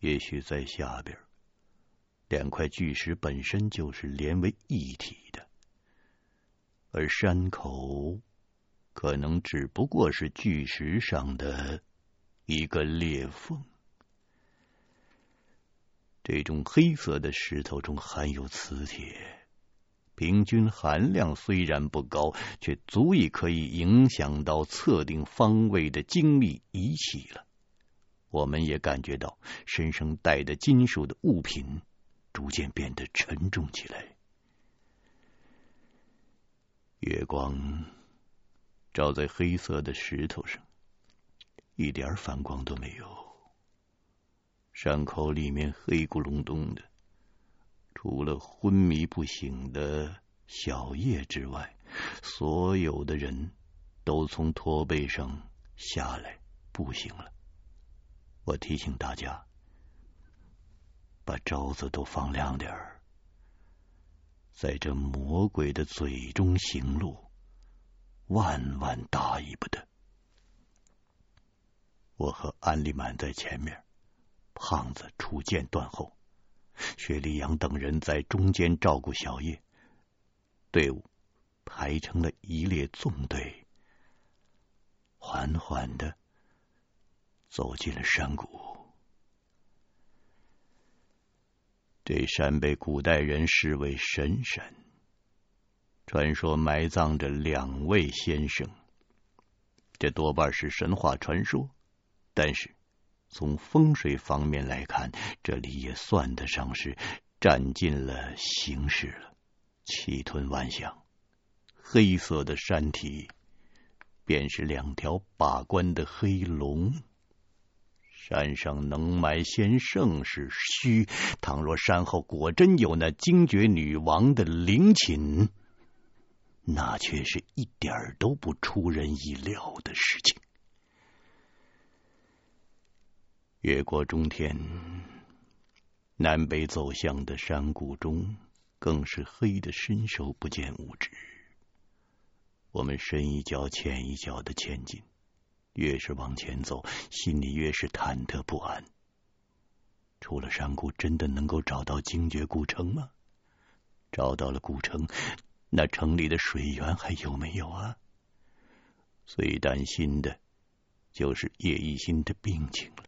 也许在下边，两块巨石本身就是连为一体的，而山口可能只不过是巨石上的。一个裂缝，这种黑色的石头中含有磁铁，平均含量虽然不高，却足以可以影响到测定方位的精密仪器了。我们也感觉到身上带的金属的物品逐渐变得沉重起来。月光照在黑色的石头上。一点反光都没有，山口里面黑咕隆咚的，除了昏迷不醒的小叶之外，所有的人都从驼背上下来步行了。我提醒大家，把招子都放亮点儿，在这魔鬼的嘴中行路，万万大意不得。我和安利满在前面，胖子出剑断后，薛立阳等人在中间照顾小叶。队伍排成了一列纵队，缓缓的走进了山谷。这山被古代人视为神山，传说埋葬着两位先生，这多半是神话传说。但是，从风水方面来看，这里也算得上是占尽了形势了。气吞万象，黑色的山体便是两条把关的黑龙。山上能埋先圣是虚，倘若山后果真有那精绝女王的陵寝，那却是一点都不出人意料的事情。越过中天，南北走向的山谷中，更是黑的伸手不见五指。我们深一脚浅一脚的前进，越是往前走，心里越是忐忑不安。出了山谷，真的能够找到精绝古城吗？找到了古城，那城里的水源还有没有啊？最担心的，就是叶一心的病情了。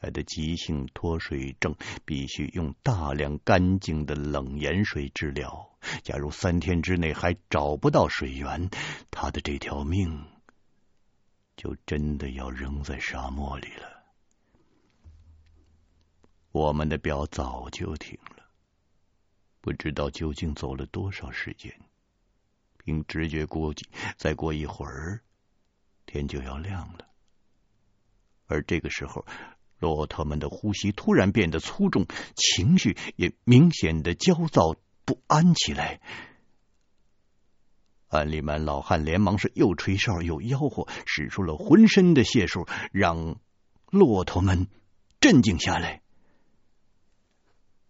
他的急性脱水症必须用大量干净的冷盐水治疗。假如三天之内还找不到水源，他的这条命就真的要扔在沙漠里了。我们的表早就停了，不知道究竟走了多少时间。凭直觉估计，再过一会儿天就要亮了。而这个时候，骆驼们的呼吸突然变得粗重，情绪也明显的焦躁不安起来。安里曼老汉连忙是又吹哨又吆喝，使出了浑身的解数，让骆驼们镇静下来。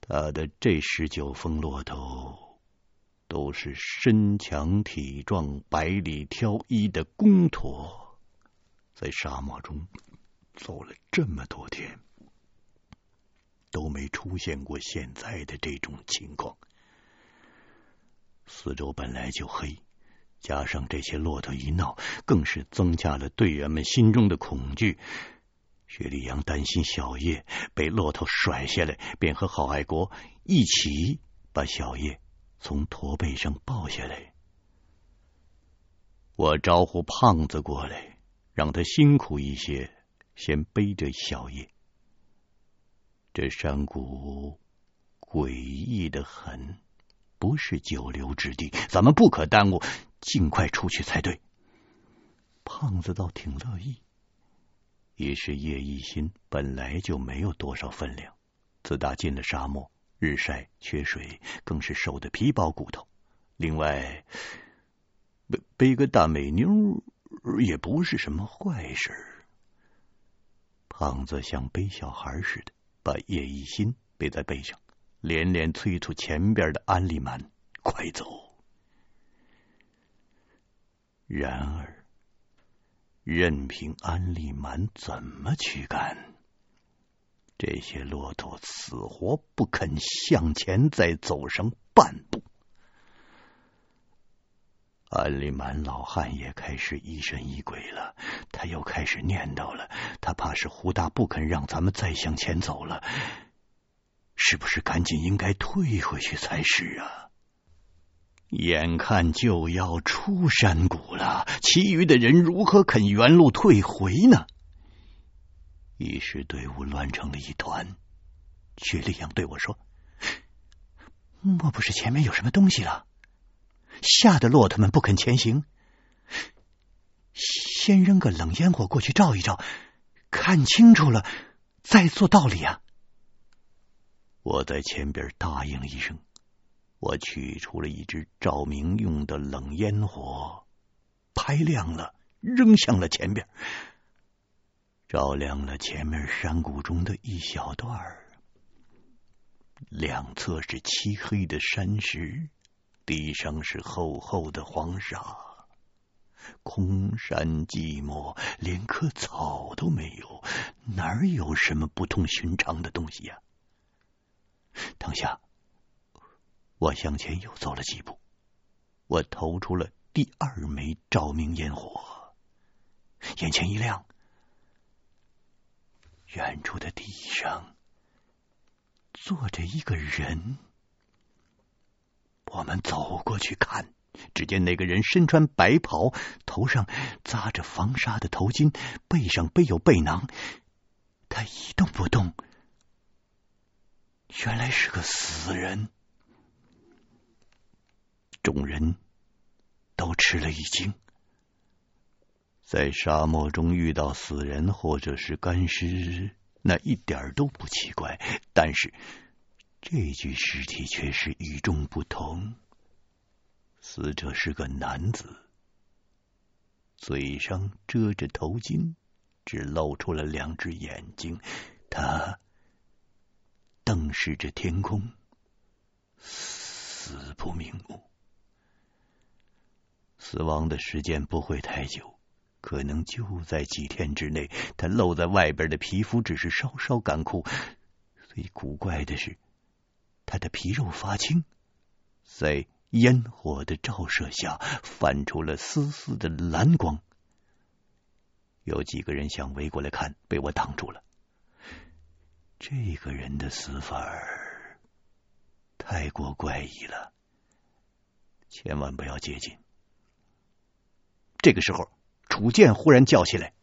他的这十九峰骆驼都是身强体壮、百里挑一的公驼，在沙漠中。走了这么多天，都没出现过现在的这种情况。四周本来就黑，加上这些骆驼一闹，更是增加了队员们心中的恐惧。雪莉杨担心小叶被骆驼甩下来，便和郝爱国一起把小叶从驼背上抱下来。我招呼胖子过来，让他辛苦一些。先背着小叶，这山谷诡异的很，不是久留之地，咱们不可耽误，尽快出去才对。胖子倒挺乐意，一是叶一心本来就没有多少分量，自打进了沙漠，日晒缺水，更是瘦得皮包骨头。另外，背背个大美妞也不是什么坏事。胖子像背小孩似的，把叶一新背在背上，连连催促前边的安利满快走。然而，任凭安利满怎么驱赶，这些骆驼死活不肯向前再走上半步。安利满老汉也开始疑神疑鬼了，他又开始念叨了：他怕是胡大不肯让咱们再向前走了，是不是赶紧应该退回去才是啊？眼看就要出山谷了，其余的人如何肯原路退回呢？一时队伍乱成了一团。薛立阳对我说：“莫不是前面有什么东西了？”吓得骆驼们不肯前行，先扔个冷烟火过去照一照，看清楚了再做道理啊！我在前边答应了一声，我取出了一支照明用的冷烟火，拍亮了，扔向了前边，照亮了前面山谷中的一小段，两侧是漆黑的山石。地上是厚厚的黄沙，空山寂寞，连棵草都没有，哪有什么不同寻常的东西呀？当下，我向前又走了几步，我投出了第二枚照明烟火，眼前一亮，远处的地上坐着一个人。我们走过去看，只见那个人身穿白袍，头上扎着防沙的头巾，背上背有背囊，他一动不动。原来是个死人。众人都吃了一惊，在沙漠中遇到死人或者是干尸，那一点都不奇怪，但是。这具尸体却是与众不同。死者是个男子，嘴上遮着头巾，只露出了两只眼睛。他瞪视着天空，死不瞑目。死亡的时间不会太久，可能就在几天之内。他露在外边的皮肤只是稍稍干枯。最古怪的是。他的皮肉发青，在烟火的照射下泛出了丝丝的蓝光。有几个人想围过来看，被我挡住了。这个人的死法太过怪异了，千万不要接近。这个时候，楚剑忽然叫起来：“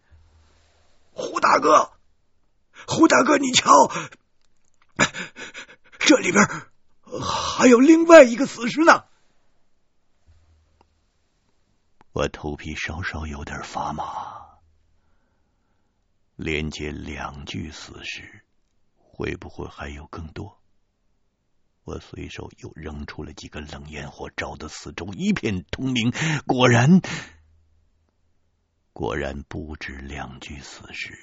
胡大哥，胡大哥，你瞧！”这里边还有另外一个死尸呢，我头皮稍稍有点发麻。连接两具死尸，会不会还有更多？我随手又扔出了几个冷烟火，照得四周一片通明。果然，果然不止两具死尸，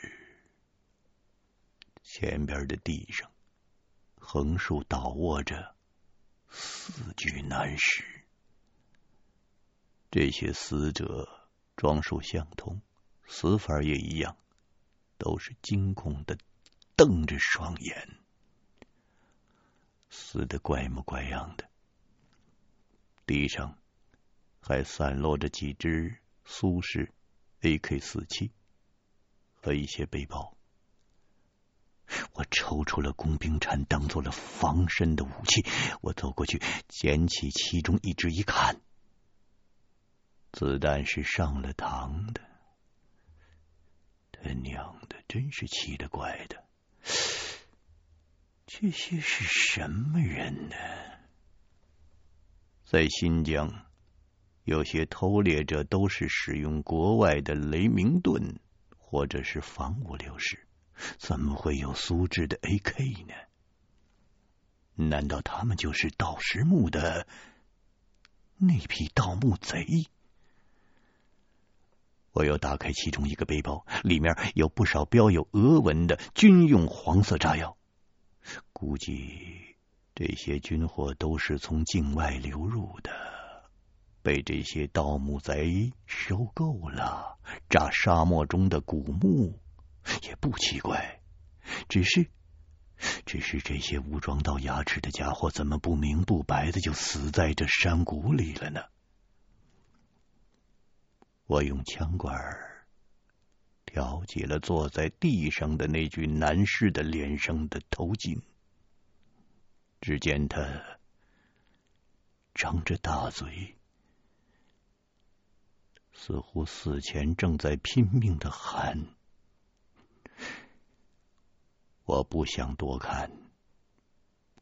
前边的地上。横竖倒卧着四具男尸，这些死者装束相同，死法也一样，都是惊恐的瞪着双眼，死的怪模怪样的。地上还散落着几支苏式 AK 四七和一些背包。我抽出了工兵铲，当做了防身的武器。我走过去，捡起其中一支，一看，子弹是上了膛的。他娘的，真是奇了怪的！这些是什么人呢？在新疆，有些偷猎者都是使用国外的雷明顿，或者是仿五六式。怎么会有苏制的 AK 呢？难道他们就是盗石墓的那批盗墓贼？我又打开其中一个背包，里面有不少标有俄文的军用黄色炸药。估计这些军货都是从境外流入的，被这些盗墓贼收购了，炸沙漠中的古墓也不奇怪。只是，只是这些武装到牙齿的家伙，怎么不明不白的就死在这山谷里了呢？我用枪管挑起了坐在地上的那具男尸的脸上的头巾。只见他张着大嘴，似乎死前正在拼命的喊。我不想多看，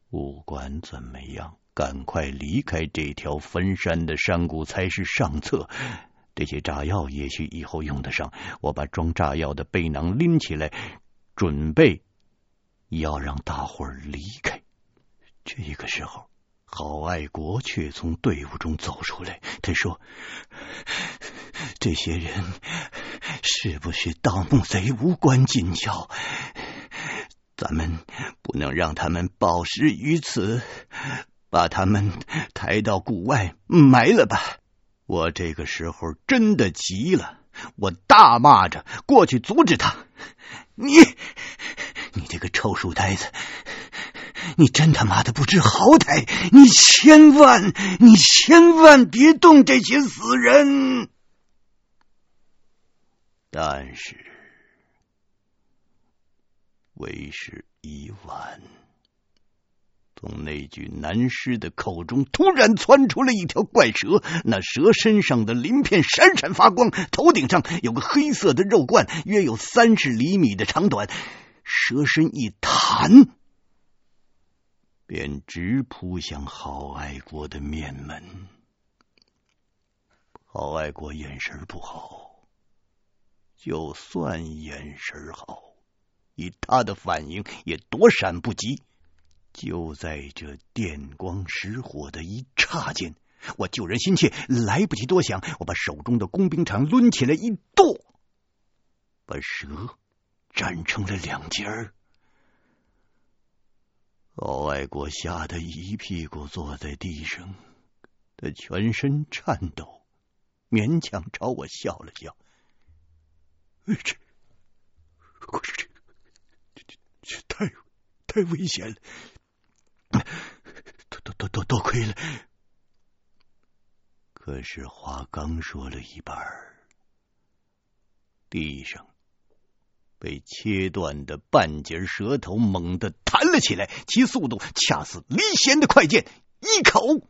不管怎么样，赶快离开这条坟山的山谷才是上策。这些炸药也许以后用得上。我把装炸药的背囊拎起来，准备要让大伙儿离开。这个时候，郝爱国却从队伍中走出来。他说：“这些人是不是盗墓贼无关紧要，咱们不能让他们饱食于此，把他们抬到谷外埋了吧。”我这个时候真的急了，我大骂着过去阻止他：“你，你这个臭书呆子，你真他妈的不知好歹！你千万，你千万别动这些死人！”但是为时已晚。从那具男尸的口中突然窜出了一条怪蛇，那蛇身上的鳞片闪闪发光，头顶上有个黑色的肉冠，约有三十厘米的长短。蛇身一弹，便直扑向郝爱国的面门。郝爱国眼神不好，就算眼神好，以他的反应也躲闪不及。就在这电光石火的一刹间，我救人心切，来不及多想，我把手中的工兵铲抡起来一剁，把蛇斩成了两截儿。郝爱国吓得一屁股坐在地上，他全身颤抖，勉强朝我笑了笑。这，可是，这这太太危险了。都都都都多亏了，可是话刚说了一半，地上被切断的半截舌头猛地弹了起来，其速度恰似离弦的快箭，一口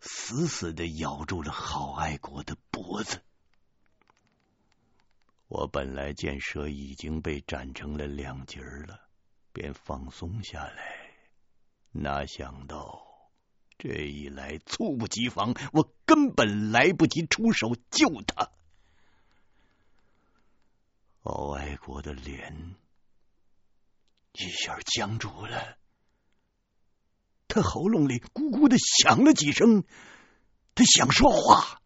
死死的咬住了郝爱国的脖子。我本来见蛇已经被斩成了两截了，便放松下来。哪想到这一来猝不及防，我根本来不及出手救他。敖爱国的脸一下僵住了，他喉咙里咕咕的响了几声，他想说话，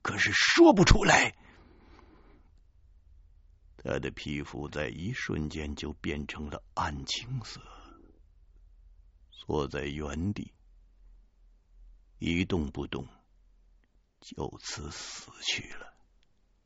可是说不出来。他的皮肤在一瞬间就变成了暗青色。坐在原地一动不动，就此死去了。